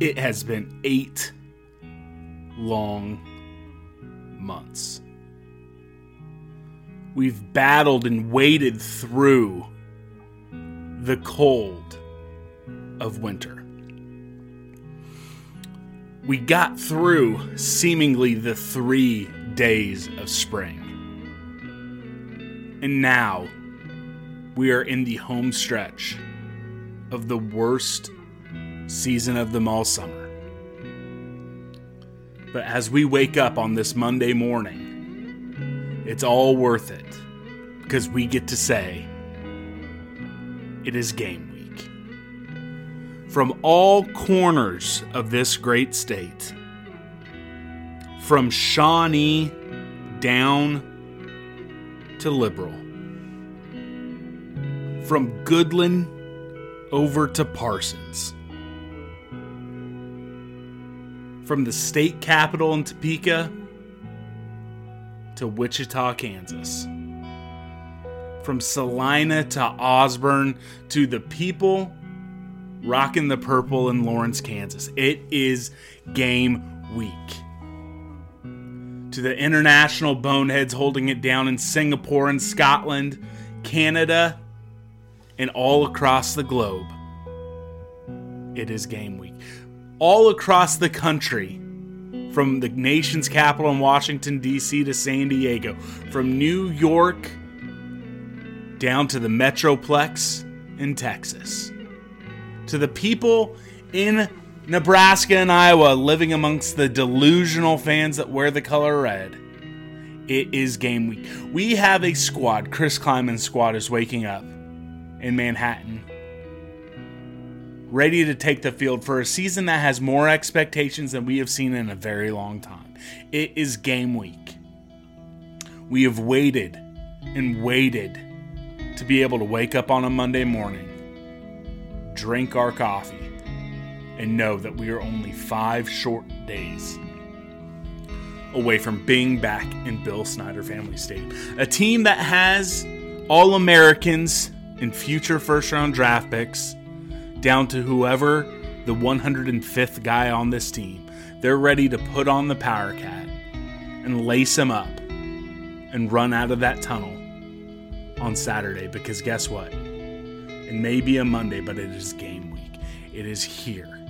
It has been eight long months. We've battled and waded through the cold of winter. We got through seemingly the three days of spring. And now we are in the home stretch of the worst season of them all summer. But as we wake up on this Monday morning, it's all worth it because we get to say it is game week. From all corners of this great state, from Shawnee down to Liberal, from Goodland over to Parsons. From the state capital in Topeka to Wichita, Kansas. From Salina to Osborne to the people rocking the purple in Lawrence, Kansas. It is game week. To the international boneheads holding it down in Singapore and Scotland, Canada, and all across the globe. It is game week. All across the country, from the nation's capital in Washington, D.C. to San Diego, from New York down to the Metroplex in Texas, to the people in Nebraska and Iowa living amongst the delusional fans that wear the color red. It is game week. We have a squad. Chris Klieman's squad is waking up in Manhattan, ready to take the field for a season that has more expectations than we have seen in a very long time. It is game week. We have waited and waited to be able to wake up on a Monday morning, drink our coffee, and know that we are only five short days away from being back in Bill Snyder Family Stadium. A team that has All Americans and future first round draft picks down to whoever the 105th guy on this team. They're ready to put on the power cat and lace him up and run out of that tunnel on Saturday because guess what? It may be a Monday, but it is game week. It is here.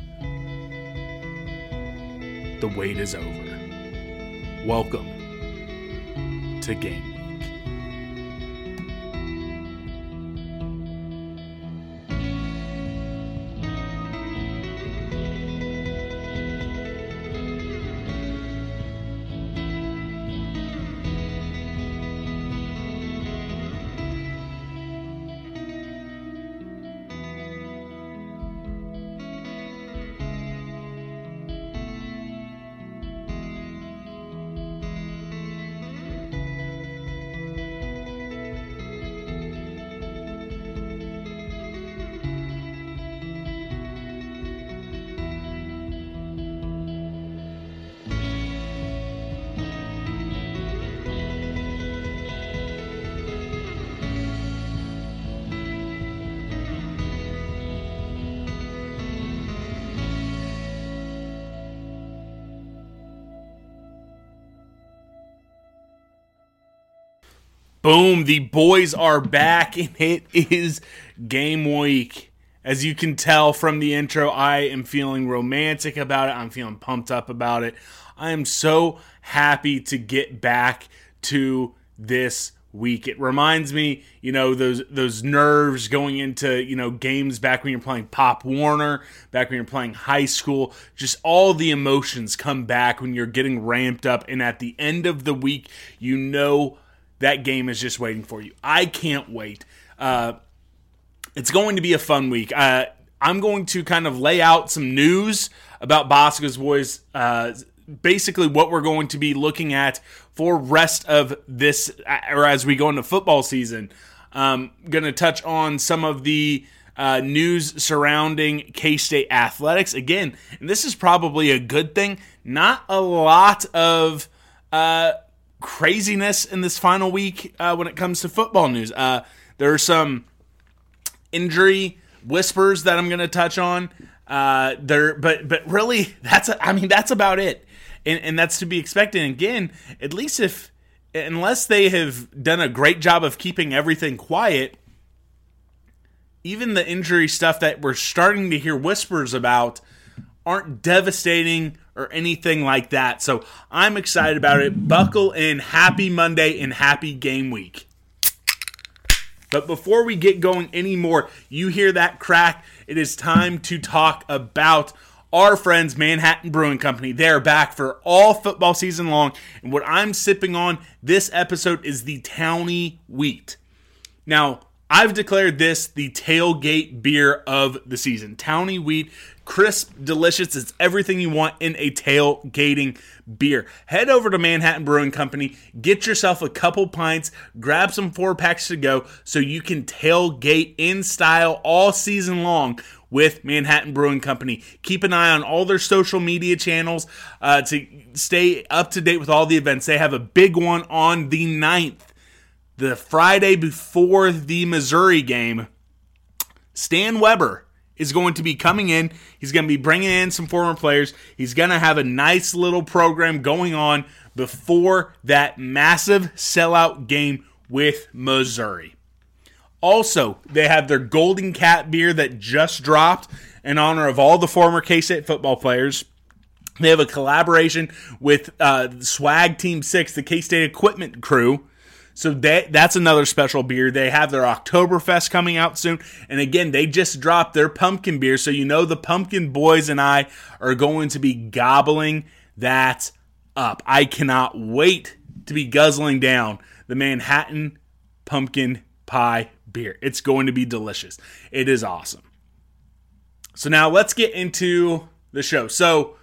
The wait is over. Welcome to game Boom, the boys are back and it is game week. As you can tell from the intro, I am feeling romantic about it. I'm feeling pumped up about it. I am so happy to get back to this week. It reminds me, you know, those those nerves going into, you know, games back when you're playing Pop Warner, back when you're playing high school. Just all the emotions come back when you're getting ramped up and at the end of the week, you know that game is just waiting for you. I can't wait. Uh, it's going to be a fun week. Uh, I'm going to kind of lay out some news about Bosco's Boys, uh, basically what we're going to be looking at for rest of this, or as we go into football season. Um, going to touch on some of the uh, news surrounding K State athletics. Again, and this is probably a good thing. Not a lot of uh, craziness in this final week uh, when it comes to football news. Uh, there are some injury whispers that I'm going to touch on. Uh, there, but but really, that's a, I mean that's about it, and and that's to be expected. And again, at least if unless they have done a great job of keeping everything quiet, even the injury stuff that we're starting to hear whispers about aren't devastating or anything like that. So I'm excited about it. Buckle in. Happy Monday and happy game week. But before we get going anymore, you hear that crack. It is time to talk about our friends, Manhattan Brewing Company. They're back for all football season long. And what I'm sipping on this episode is the Towny Wheat. Now, I've declared this the tailgate beer of the season. Towny Wheat, crisp, delicious. It's everything you want in a tailgating beer. Head over to Manhattan Brewing Company, get yourself a couple pints, grab some four packs to go so you can tailgate in style all season long with Manhattan Brewing Company. Keep an eye on all their social media channels uh, to stay up to date with all the events. They have a big one on the 9th the Friday before the Missouri game, Stan Weber is going to be coming in. He's going to be bringing in some former players. He's going to have a nice little program going on before that massive sellout game with Missouri. Also, they have their Golden Cat beer that just dropped in honor of all the former K State football players. They have a collaboration with uh, Swag Team 6, the K State equipment crew so that that's another special beer. They have their Oktoberfest coming out soon. And again, they just dropped their pumpkin beer. So you know the pumpkin boys and I are going to be gobbling that up. I cannot wait to be guzzling down the Manhattan pumpkin pie beer. It's going to be delicious. It is awesome. So now let's get into the show. So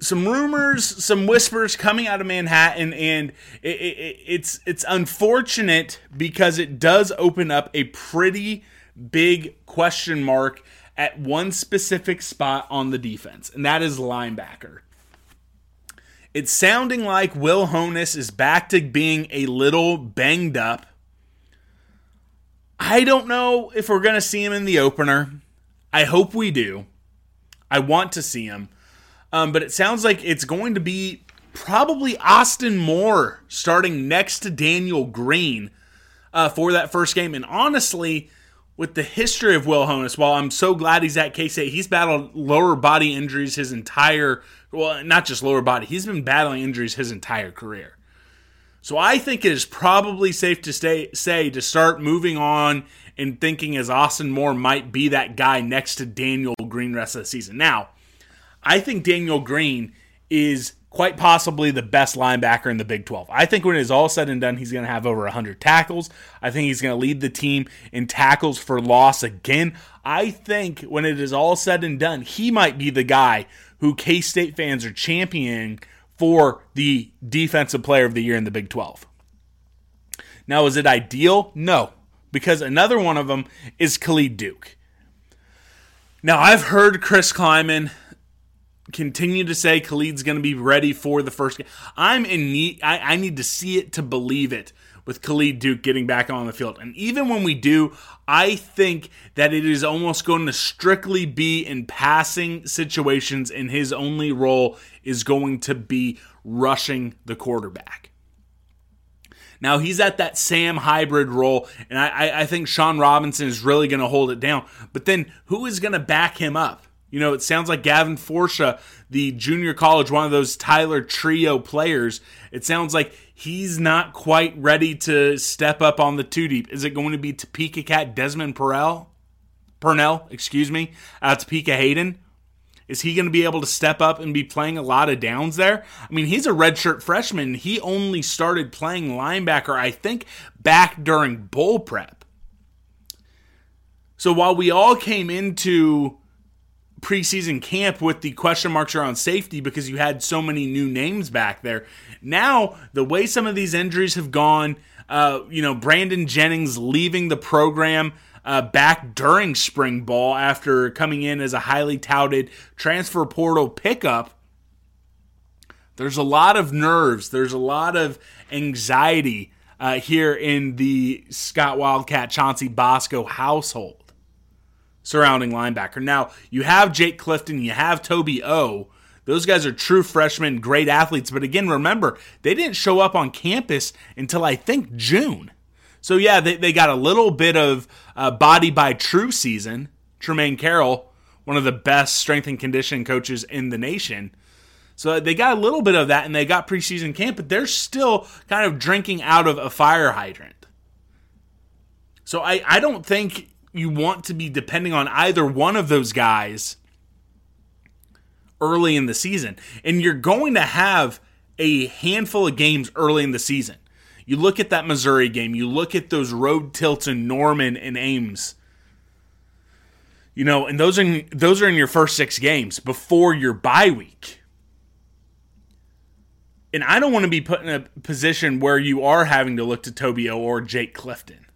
some rumors, some whispers coming out of Manhattan, and it, it, it's it's unfortunate because it does open up a pretty big question mark at one specific spot on the defense, and that is linebacker. It's sounding like Will Honas is back to being a little banged up. I don't know if we're going to see him in the opener. I hope we do. I want to see him. Um, but it sounds like it's going to be probably Austin Moore starting next to Daniel Green uh, for that first game. And honestly, with the history of Will Honas, while I'm so glad he's at K State, he's battled lower body injuries his entire well, not just lower body, he's been battling injuries his entire career. So I think it is probably safe to stay, say to start moving on and thinking as Austin Moore might be that guy next to Daniel Green rest of the season. Now, I think Daniel Green is quite possibly the best linebacker in the Big 12. I think when it is all said and done, he's going to have over 100 tackles. I think he's going to lead the team in tackles for loss again. I think when it is all said and done, he might be the guy who K State fans are championing for the defensive player of the year in the Big 12. Now, is it ideal? No, because another one of them is Khalid Duke. Now, I've heard Chris Klieman continue to say Khalid's going to be ready for the first game. I'm in need. I, I, need to see it to believe it with Khalid Duke getting back on the field. And even when we do, I think that it is almost going to strictly be in passing situations, and his only role is going to be rushing the quarterback. Now he's at that Sam hybrid role, and I, I think Sean Robinson is really going to hold it down. But then who is going to back him up? You know, it sounds like Gavin Forsha, the junior college, one of those Tyler Trio players. It sounds like he's not quite ready to step up on the two deep. Is it going to be Topeka Cat Desmond Perrell? Purnell, excuse me, uh, Topeka Hayden? Is he going to be able to step up and be playing a lot of downs there? I mean, he's a redshirt freshman. He only started playing linebacker, I think, back during bowl prep. So while we all came into preseason camp with the question marks around safety because you had so many new names back there, now the way some of these injuries have gone, uh, you know, Brandon Jennings leaving the program. Uh, back during spring ball after coming in as a highly touted transfer portal pickup. There's a lot of nerves. There's a lot of anxiety uh, here in the Scott Wildcat Chauncey Bosco household surrounding linebacker. Now, you have Jake Clifton, you have Toby O. Those guys are true freshmen, great athletes. But again, remember, they didn't show up on campus until I think June. So, yeah, they, they got a little bit of uh, body by true season. Tremaine Carroll, one of the best strength and conditioning coaches in the nation. So they got a little bit of that and they got preseason camp, but they're still kind of drinking out of a fire hydrant. So I, I don't think you want to be depending on either one of those guys early in the season. And you're going to have a handful of games early in the season. You look at that Missouri game, you look at those road tilts in Norman and Ames. You know, and those are those are in your first 6 games before your bye week and I don't want to be put in a position where you are having to look to Tobio or Jake Clifton.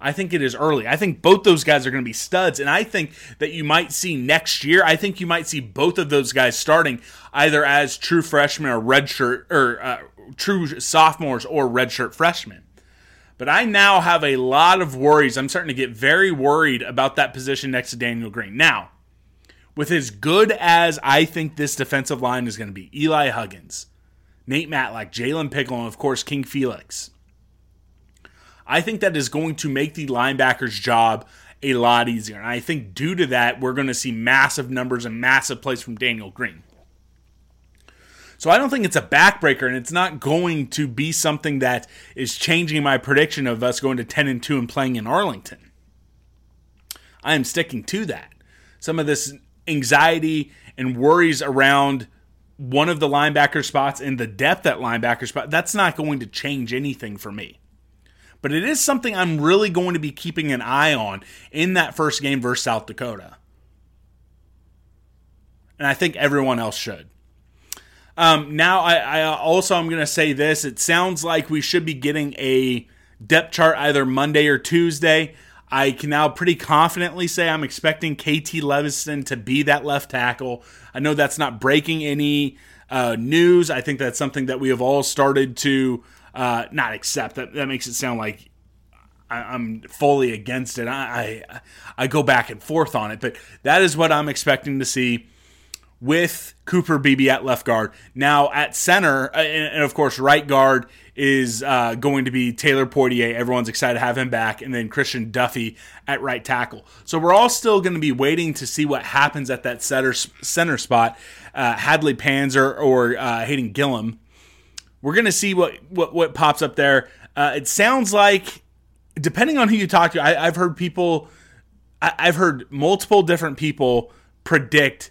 I think it is early. I think both those guys are going to be studs, and I think that you might see next year. I think you might see both of those guys starting either as true freshmen or redshirt or uh, true sophomores or redshirt freshmen. But I now have a lot of worries. I'm starting to get very worried about that position next to Daniel Green. Now, with as good as I think this defensive line is going to be, Eli Huggins, Nate Matlack, Jalen Pickle, and of course King Felix. I think that is going to make the linebacker's job a lot easier. And I think due to that, we're going to see massive numbers and massive plays from Daniel Green. So I don't think it's a backbreaker, and it's not going to be something that is changing my prediction of us going to 10 and 2 and playing in Arlington. I am sticking to that. Some of this anxiety and worries around one of the linebacker spots and the depth at linebacker spot, that's not going to change anything for me. But it is something I'm really going to be keeping an eye on in that first game versus South Dakota. And I think everyone else should. Um, now, I, I also I'm going to say this. It sounds like we should be getting a depth chart either Monday or Tuesday. I can now pretty confidently say I'm expecting KT Leveston to be that left tackle. I know that's not breaking any uh, news. I think that's something that we have all started to uh, not accept. That that makes it sound like I, am fully against it. I, I I go back and forth on it, but that is what I'm expecting to see with Cooper Beebe at left guard. Now at center, uh, and of course right guard is uh, going to be Taylor Poitier. Everyone's excited to have him back, and then Christian Duffie at right tackle. So we're all still going to be waiting to see what happens at that center center spot. Uh, Hadley Panzer or uh, Hayden Gillum. We're to see what, what what pops up there. Uh, it sounds like, depending on who you talk to, I, have heard people, I, I've heard multiple different people predict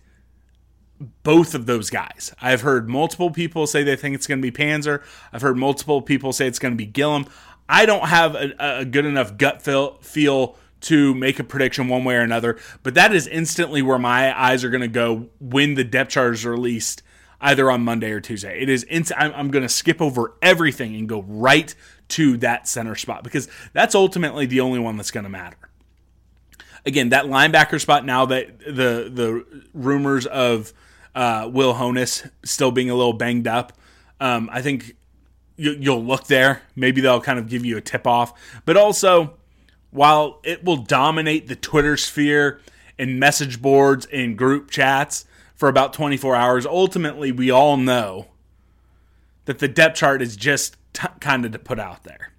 both of those guys. I've heard multiple people say they think it's going to be Panzer. I've heard multiple people say it's going to be Gillum. I don't have a, a good enough gut feel, feel to make a prediction one way or another, but that is instantly where my eyes are going to go when the depth chart is released, either on Monday or Tuesday. It is. Inst- I'm, I'm going to skip over everything and go right to that center spot because that's ultimately the only one that's going to matter. Again, that linebacker spot now that the the rumors of uh, Will Honas still being a little banged up. Um, I think you, you'll look there. Maybe they'll kind of give you a tip off. But also, while it will dominate the Twitter sphere and message boards and group chats for about 24 hours, ultimately, we all know that the depth chart is just t- kind of to put out there.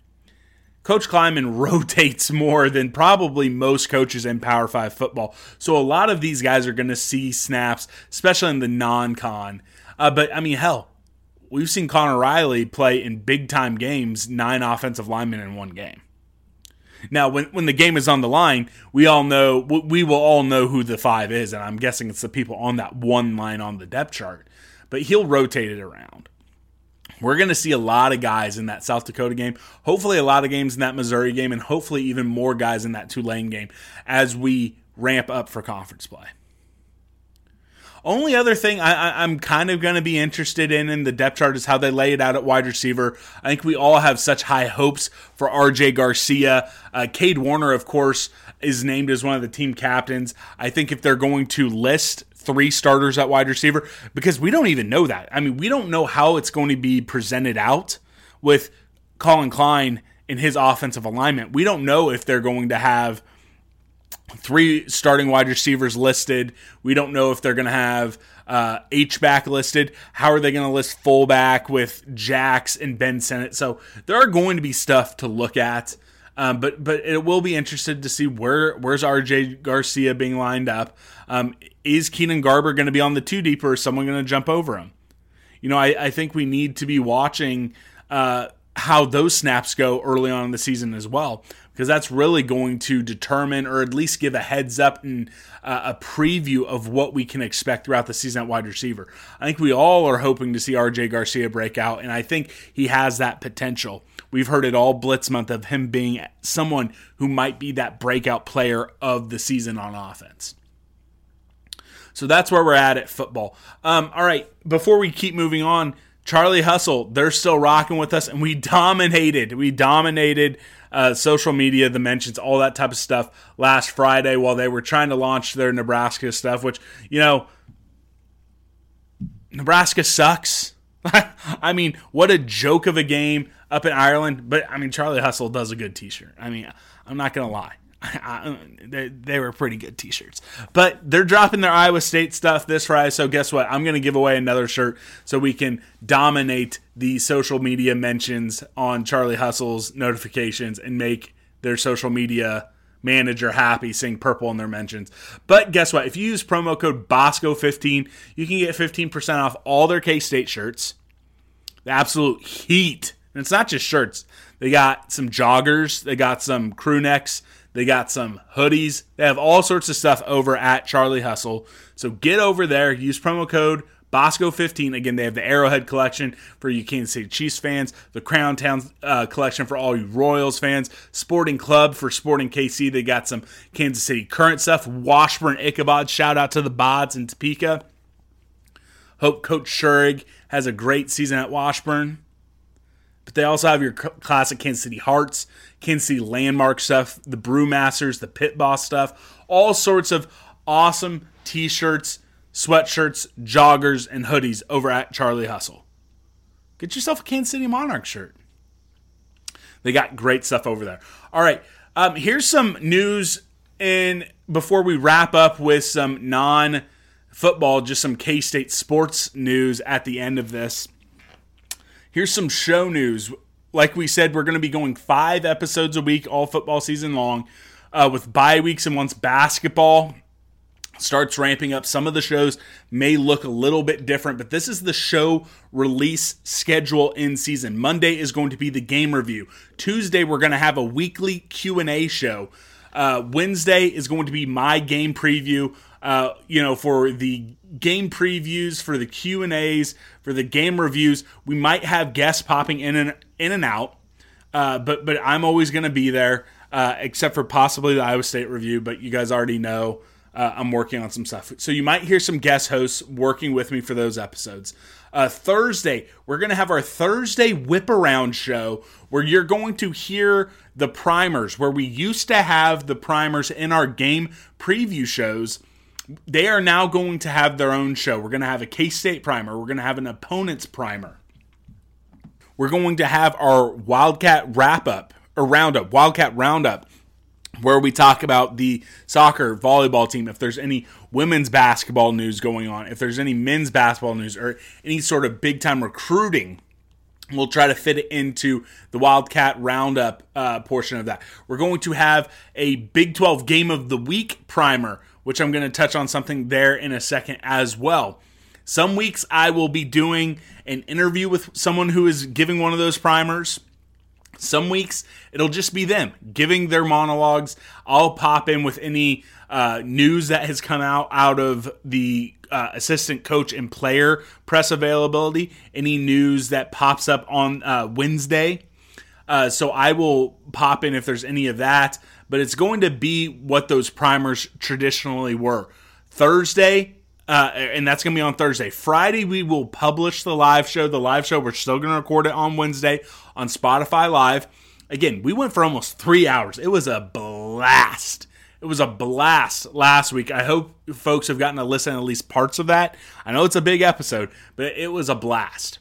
Coach Klieman rotates more than probably most coaches in Power 5 football. So a lot of these guys are going to see snaps, especially in the non con. Uh, but I mean, hell, we've seen Conor Riley play in big time games, nine offensive linemen in one game. Now, when, when the game is on the line, we all know we will all know who the five is, and I'm guessing it's the people on that one line on the depth chart. But he'll rotate it around. we're going to see a lot of guys in that South Dakota game. Hopefully, a lot of games in that Missouri game, and hopefully, even more guys in that Tulane game as we ramp up for conference play. Only other thing I, am kind of going to be interested in in the depth chart is how they lay it out at wide receiver. I think we all have such high hopes for RJ Garcia. Uh, Cade Warner, of course, is named as one of the team captains. I think if they're going to list three starters at wide receiver because we don't even know that. I mean, we don't know how it's going to be presented out with Collin Klein in his offensive alignment. We don't know if they're going to have three starting wide receivers listed. We don't know if they're going to have uh, H back listed. How are they going to list fullback with Jax and Ben Sinnott? So there are going to be stuff to look at. Um, but but it will be interested to see where where's RJ Garcia being lined up. Um, is Keenan Garber going to be on the two deep or is someone going to jump over him? You know, I, I think we need to be watching uh, how those snaps go early on in the season as well, because that's really going to determine or at least give a heads up and uh, a preview of what we can expect throughout the season at wide receiver. I think we all are hoping to see RJ Garcia break out, and I think he has that potential. We've heard it all blitz month of him being someone who might be that breakout player of the season on offense. So that's where we're at at football. Um, all right, before we keep moving on, Charlie Hustle, they're still rocking with us, and we dominated. We dominated uh, social media, the mentions, all that type of stuff last Friday while they were trying to launch their Nebraska stuff, which, you know, Nebraska sucks. I mean, what a joke of a game up in Ireland. But I mean, Charlie Hustle does a good T-shirt. I mean, I'm not gonna lie. I, they, they were pretty good t-shirts. But they're dropping their iowa state stuff this friday so guess what? I'm going to give away another shirt so we can dominate the social media mentions on charlie hustle's notifications and make their social media manager happy seeing purple in their mentions. But guess what? If you use promo code bosco15 you can get 15% off all their k-state shirts. The absolute heat. And it's not just shirts. They got some joggers, they got some crew necks, they got some hoodies. They have all sorts of stuff over at Charlie Hustle. So get over there, use promo code Bosco15. Again, they have the Arrowhead collection for you Kansas City Chiefs fans, the Crown Town uh, collection for all you Royals fans, Sporting Club for Sporting KC. They got some Kansas City current stuff, Washburn Ichabod. Shout out to the Bods in Topeka. Hope Coach Schurig has a great season at Washburn. But they also have your classic Kansas City Hearts, Kansas City Landmark stuff, the Brewmasters, the Pit Boss stuff, all sorts of awesome t shirts, sweatshirts, joggers, and hoodies over at Charlie Hustle. Get yourself a Kansas City Monarch shirt. They got great stuff over there. All right, um, here's some news And before we wrap up with some non football, just some K State sports news at the end of this. Here's some show news. Like we said, we're going to be going five episodes a week all football season long uh, with bye weeks. And once basketball starts ramping up, some of the shows may look a little bit different, but this is the show release schedule in season. Monday is going to be the game review. Tuesday, we're going to have a weekly Q&A show. Uh, Wednesday is going to be my game preview. Uh, you know, for the game previews, for the Q and A's, for the game reviews. We might have guests popping in and in and out, uh, but but I'm always going to be there, uh, except for possibly the Iowa State review. But you guys already know uh, I'm working on some stuff, so you might hear some guest hosts working with me for those episodes. Uh, Thursday, we're going to have our Thursday whip around show where you're going to hear the primers, where we used to have the primers in our game preview shows they are now going to have their own show. We're going to have a K State primer. We're going to have an opponent's primer. We're going to have our Wildcat wrap up or roundup, Wildcat roundup, where we talk about the soccer, volleyball team, if there's any women's basketball news going on, if there's any men's basketball news, or any sort of big time recruiting. We'll try to fit it into the Wildcat Roundup uh, portion of that. We're going to have a Big 12 Game of the Week primer which I'm going to touch on something there in a second as well. Some weeks I will be doing an interview with someone who is giving one of those primers. Some weeks it'll just be them giving their monologues. I'll pop in with any uh, news that has come out out of the uh, assistant coach and player press availability. Any news that pops up on uh, Wednesday. Uh, so I will pop in if there's any of that. But it's going to be what those primers traditionally were. Thursday, uh, and that's going to be on Thursday. Friday, we will publish the live show. The live show, we're still going to record it on Wednesday on Spotify Live. Again, we went for almost three hours. It was a blast. It was a blast last week. I hope folks have gotten to listen to at least parts of that. I know it's a big episode, but it was a blast.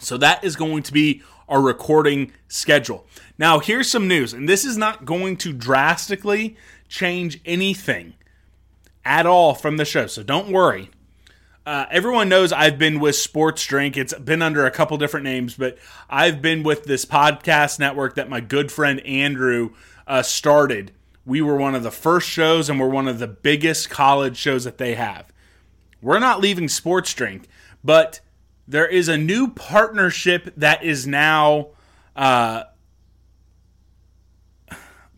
So that is going to be our recording schedule. Now, here's some news, and this is not going to drastically change anything at all from the show. So don't worry. Uh, everyone knows I've been with Sports Drink. It's been under a couple different names, but I've been with this podcast network that my good friend Andrew uh, started. We were one of the first shows, and we're one of the biggest college shows that they have. We're not leaving Sports Drink, but there is a new partnership that is now uh,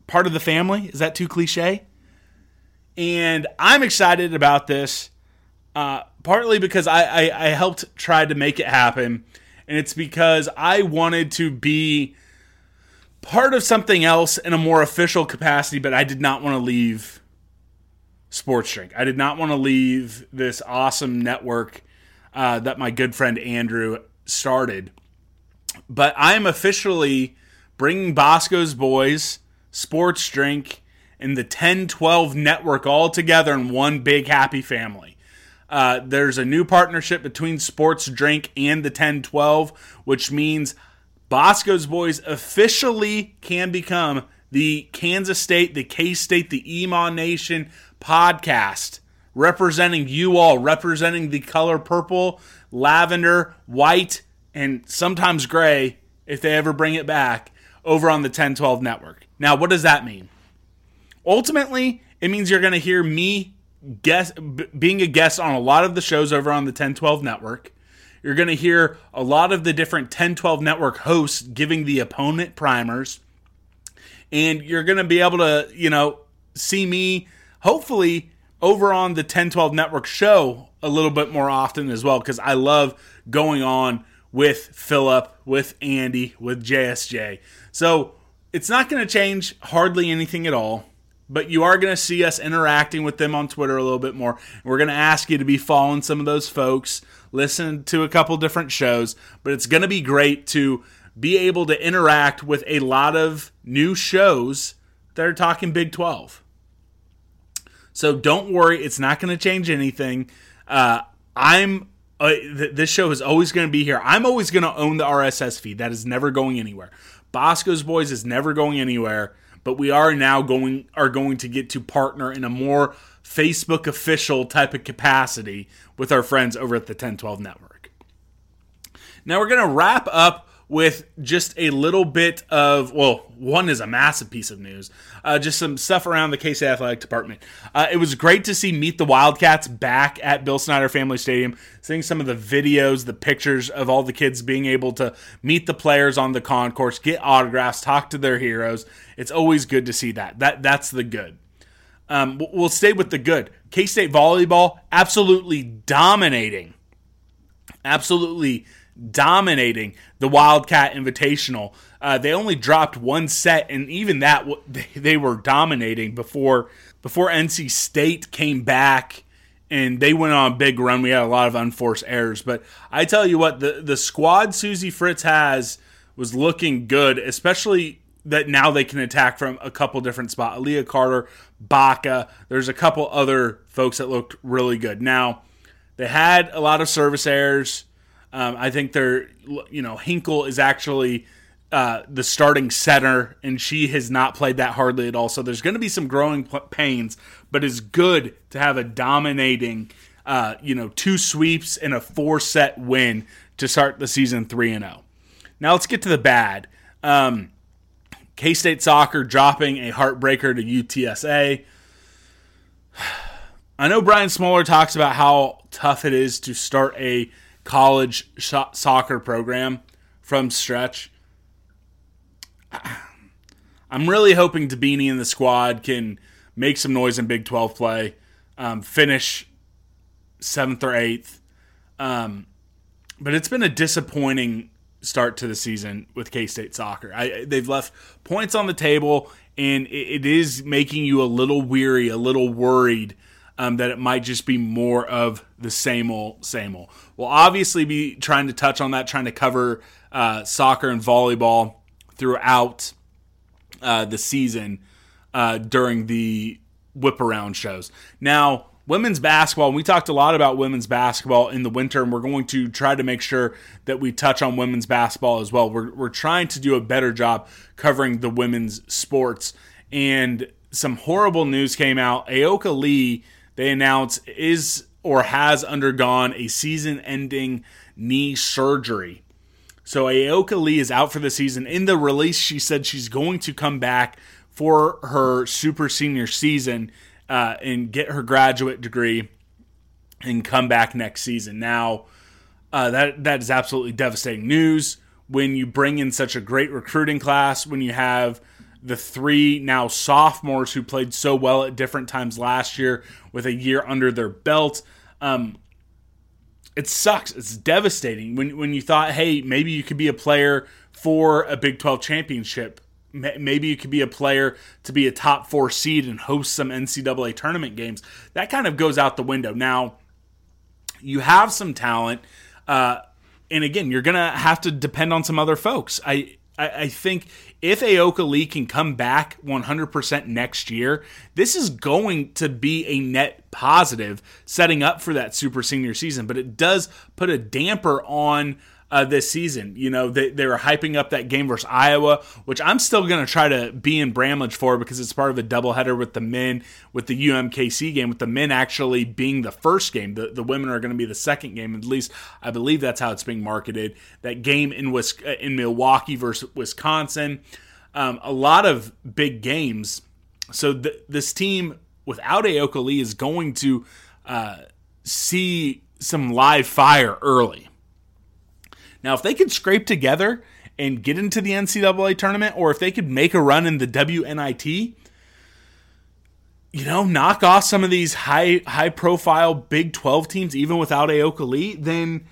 part of the family. Is that too cliche? And I'm excited about this, uh, partly because I, I, I helped try to make it happen. And it's because I wanted to be part of something else in a more official capacity, but I did not want to leave Sports Drink. I did not want to leave this awesome network uh, that my good friend Andrew started. But I am officially bringing Bosco's Boys, Sports Drink, and the 1012 network all together in one big happy family. Uh, there's a new partnership between Sports Drink and the 1012, which means Bosco's Boys officially can become the Kansas State, the K State, the Emon Nation podcast representing you all, representing the color purple, lavender, white, and sometimes gray if they ever bring it back over on the 1012 network. Now, what does that mean? Ultimately, it means you're going to hear me guest b- being a guest on a lot of the shows over on the 1012 network. You're going to hear a lot of the different 1012 network hosts giving the opponent primers. And you're going to be able to, you know, see me hopefully over on the 1012 network show a little bit more often as well because I love going on with Philip, with Andy, with JSJ. So it's not going to change hardly anything at all but you are going to see us interacting with them on Twitter a little bit more. We're going to ask you to be following some of those folks, listen to a couple different shows, but it's going to be great to be able to interact with a lot of new shows that are talking Big 12. So don't worry, it's not going to change anything. Uh, I'm uh, th- this show is always going to be here. I'm always going to own the RSS feed. That is never going anywhere. Bosco's Boys is never going anywhere but we are now going are going to get to partner in a more Facebook official type of capacity with our friends over at the 1012 network. Now we're going to wrap up with just a little bit of well one is a massive piece of news uh, just some stuff around the K-State athletic department. Uh, it was great to see meet the wildcats back at bill snyder family stadium seeing some of the videos the pictures of all the kids being able to meet the players on the concourse get autographs talk to their heroes. It's always good to see that. That that's the good. Um, we'll stay with the good. K-state volleyball absolutely dominating. Absolutely dominating the Wildcat Invitational. Uh, they only dropped one set, and even that they were dominating before before NC State came back and they went on a big run. We had a lot of unforced errors, but I tell you what, the the squad Suzie Fritz has was looking good, especially that now they can attack from a couple different spots. Leah Carter, Baca. There's a couple other folks that looked really good. Now they had a lot of service errors. Um, I think they're, you know, Hinkle is actually uh, the starting center, and she has not played that hardly at all. So there's going to be some growing pains, but it's good to have a dominating, uh, you know, two sweeps and a four set win to start the season 3 and 0. Now let's get to the bad. Um, K State soccer dropping a heartbreaker to UTSA. I know Brian Smoller talks about how tough it is to start a college sh- soccer program from stretch. I'm really hoping Dibbini and the squad can make some noise in Big 12 play, um, finish seventh or eighth. Um, but it's been a disappointing start to the season with K State soccer. I, they've left points on the table, and it, it is making you a little weary, a little worried um, that it might just be more of the same old, same old. We'll obviously be trying to touch on that, trying to cover uh, soccer and volleyball throughout uh, the season uh, during the whip around shows. Now, women's basketball, we talked a lot about women's basketball in the winter, and we're going to try to make sure that we touch on women's basketball as well. We're, we're trying to do a better job covering the women's sports. And some horrible news came out. Ayoka Lee, they announce is or has undergone a season ending knee surgery. So Ayoka Lee is out for the season. In the release, she said she's going to come back for her super senior season uh, and get her graduate degree and come back next season. Now, uh, that that is absolutely devastating news when you bring in such a great recruiting class. When you have the three now sophomores who played so well at different times last year with a year under their belt. Um, it sucks. It's devastating when when you thought, hey, maybe you could be a player for a Big 12 championship maybe you could be a player to be a top four seed and host some NCAA tournament games. That kind of goes out the window. Now, you have some talent, uh, and again, you're gonna have to depend on some other folks. I I, I think if Ayoka Lee can come back 100% next year, this is going to be a net positive setting up for that super senior season. But it does put a damper on uh, this season. You know, they, they were hyping up that game versus Iowa, which I'm still going to try to be in Bramlage for because it's part of a doubleheader with the men, with the UMKC game, with the men actually being the first game. The, the women are going to be the second game. At least I believe that's how it's being marketed. That game in, in Milwaukee versus Wisconsin. Um, a lot of big games. So th- this team without Ayoka Lee is going to uh, see some live fire early. Now, if they could scrape together and get into the NCAA tournament, or if they could make a run in the WNIT, you know, knock off some of these high high profile Big 12 teams, even without Ayoka Lee, then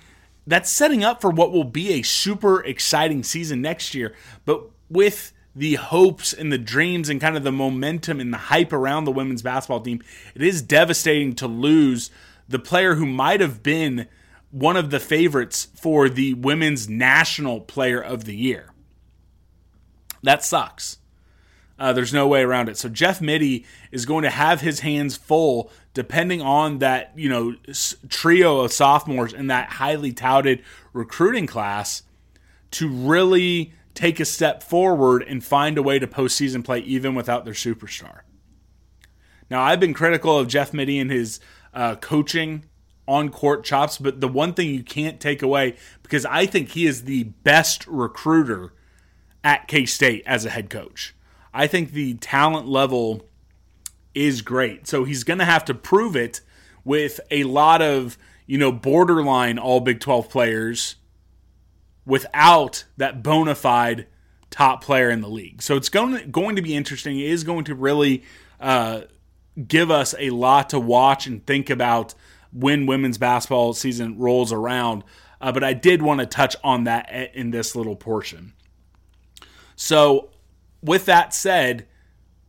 that's setting up for what will be a super exciting season next year. But with the hopes and the dreams and kind of the momentum and the hype around the women's basketball team, it is devastating to lose the player who might have been one of the favorites for the Women's National Player of the Year. That sucks. Uh, there's no way around it. So Jeff Mittie is going to have his hands full, depending on that you know trio of sophomores in that highly touted recruiting class, to really take a step forward and find a way to postseason play even without their superstar. Now I've been critical of Jeff Mittie and his uh, coaching on court chops, but the one thing you can't take away, because I think he is the best recruiter at K State as a head coach. I think the talent level is great. So he's going to have to prove it with a lot of, you know, borderline all Big 12 players without that bona fide top player in the league. So it's going to, going to be interesting. It is going to really uh, give us a lot to watch and think about when women's basketball season rolls around. Uh, but I did want to touch on that in this little portion. So, with that said,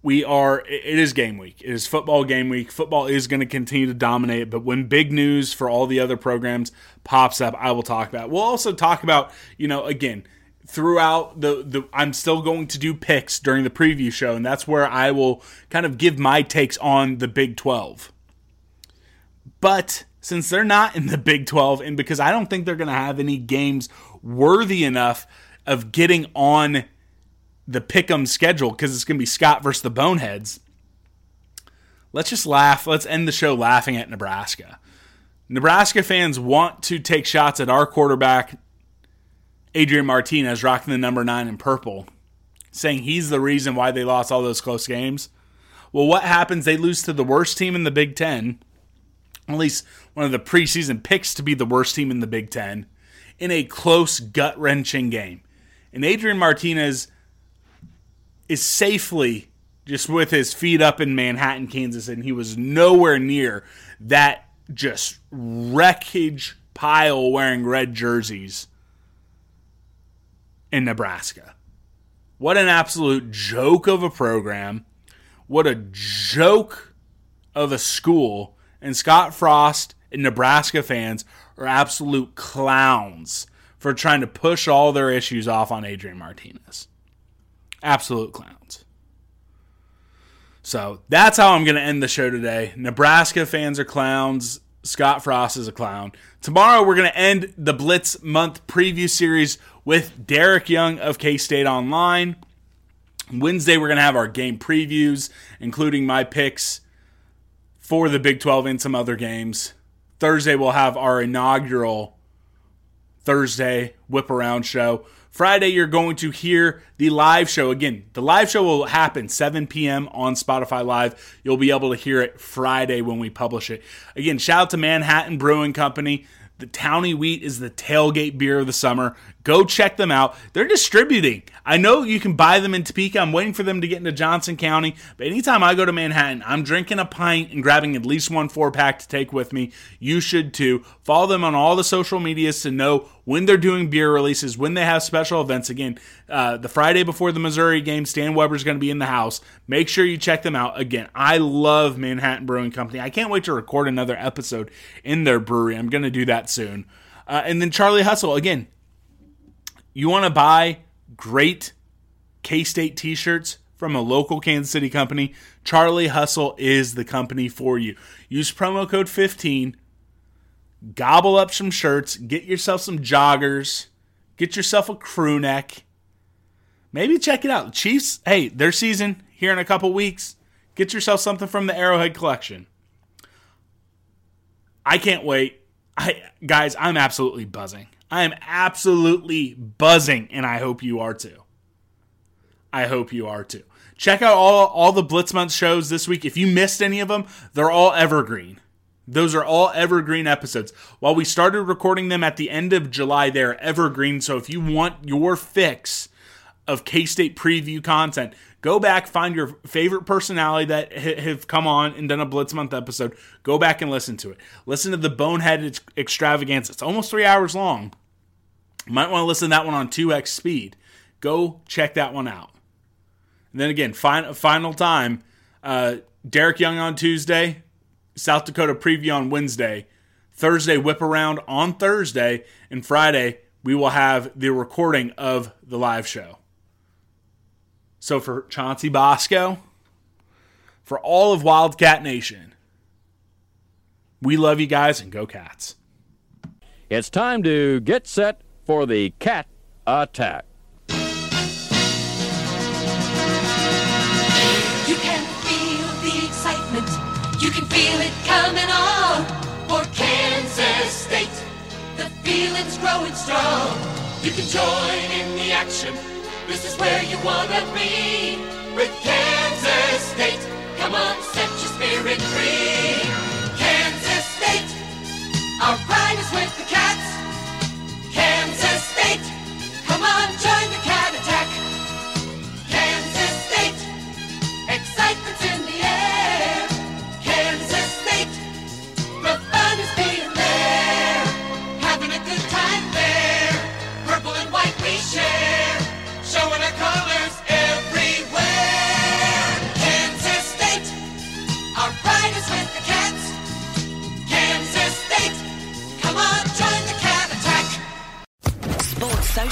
we are, it is game week. It is football game week. Football is going to continue to dominate, but when big news for all the other programs pops up, I will talk about. It. We'll also talk about, you know, again, throughout the the I'm still going to do picks during the preview show and that's where I will kind of give my takes on the Big 12. But since they're not in the Big 12, and because I don't think they're going to have any games worthy enough of getting on the pick'em schedule, because it's going to be Scott versus the Boneheads. Let's just laugh. Let's end the show laughing at Nebraska. Nebraska fans want to take shots at our quarterback, Adrian Martinez, rocking the number nine in purple, saying he's the reason why they lost all those close games. Well, what happens? They lose to the worst team in the Big Ten at least one of the preseason picks to be the worst team in the Big Ten, in a close, gut wrenching game. And Adrian Martinez is safely just with his feet up in Manhattan, Kansas, and he was nowhere near that just wreckage pile wearing red jerseys in Nebraska. What an absolute joke of a program. What a joke of a school. And Scott Frost and Nebraska fans are absolute clowns for trying to push all their issues off on Adrian Martinez. Absolute clowns. So that's how I'm going to end the show today. Nebraska fans are clowns. Scott Frost is a clown. Tomorrow, we're going to end the Blitz month preview series with Derek Young of K State Online. Wednesday, we're going to have our game previews, including my picks for the Big 12 and some other games. Thursday, we'll have our inaugural Thursday whip around show. Friday, you're going to hear the live show. Again, the live show will happen 7 p.m. on Spotify Live. You'll be able to hear it Friday when we publish it. Again, shout out to Manhattan Brewing Company. The Towny Wheat is the tailgate beer of the summer. Go check them out. They're distributing. I know you can buy them in Topeka. I'm waiting for them to get into Johnson County. But anytime I go to Manhattan, I'm drinking a pint and grabbing at least one four pack to take with me. You should too. Follow them on all the social medias to know when they're doing beer releases, when they have special events. Again, uh, the Friday before the Missouri game, Stan Weber's going to be in the house. Make sure you check them out. Again, I love Manhattan Brewing Company. I can't wait to record another episode in their brewery. I'm going to do that soon. Uh, and then Charlie Hustle, again, you want to buy great K State t shirts from a local Kansas City company, Charlie Hustle is the company for you. Use promo code 15, gobble up some shirts, get yourself some joggers, get yourself a crew neck. Maybe check it out. Chiefs, hey, their season here in a couple weeks. Get yourself something from the Arrowhead collection. I can't wait. I guys, I'm absolutely buzzing. I am absolutely buzzing, and I hope you are too. I hope you are too. Check out all, all the Blitz Month shows this week. If you missed any of them, they're all evergreen. Those are all evergreen episodes. While we started recording them at the end of July, they're evergreen. So if you want your fix of K State preview content, go back, find your favorite personality that have come on and done a Blitz Month episode. Go back and listen to it. Listen to the Bonehead Extravaganza. It's almost three hours long. Might want to listen to that one on 2x speed. Go check that one out. And then again, final, final time, uh, Derek Young on Tuesday, South Dakota preview on Wednesday, Thursday whip around on Thursday, and Friday we will have the recording of the live show. So for Chauncey Bosco, for all of Wildcat Nation, we love you guys and go cats. It's time to get set for the cat attack. You can feel the excitement. You can feel it coming on for Kansas State. The feeling's growing strong. You can join in the action this is where you wanna be with Kansas State. Come on, set your spirit free. Kansas State, our pride is with the cats. Kansas State, come on, join the cat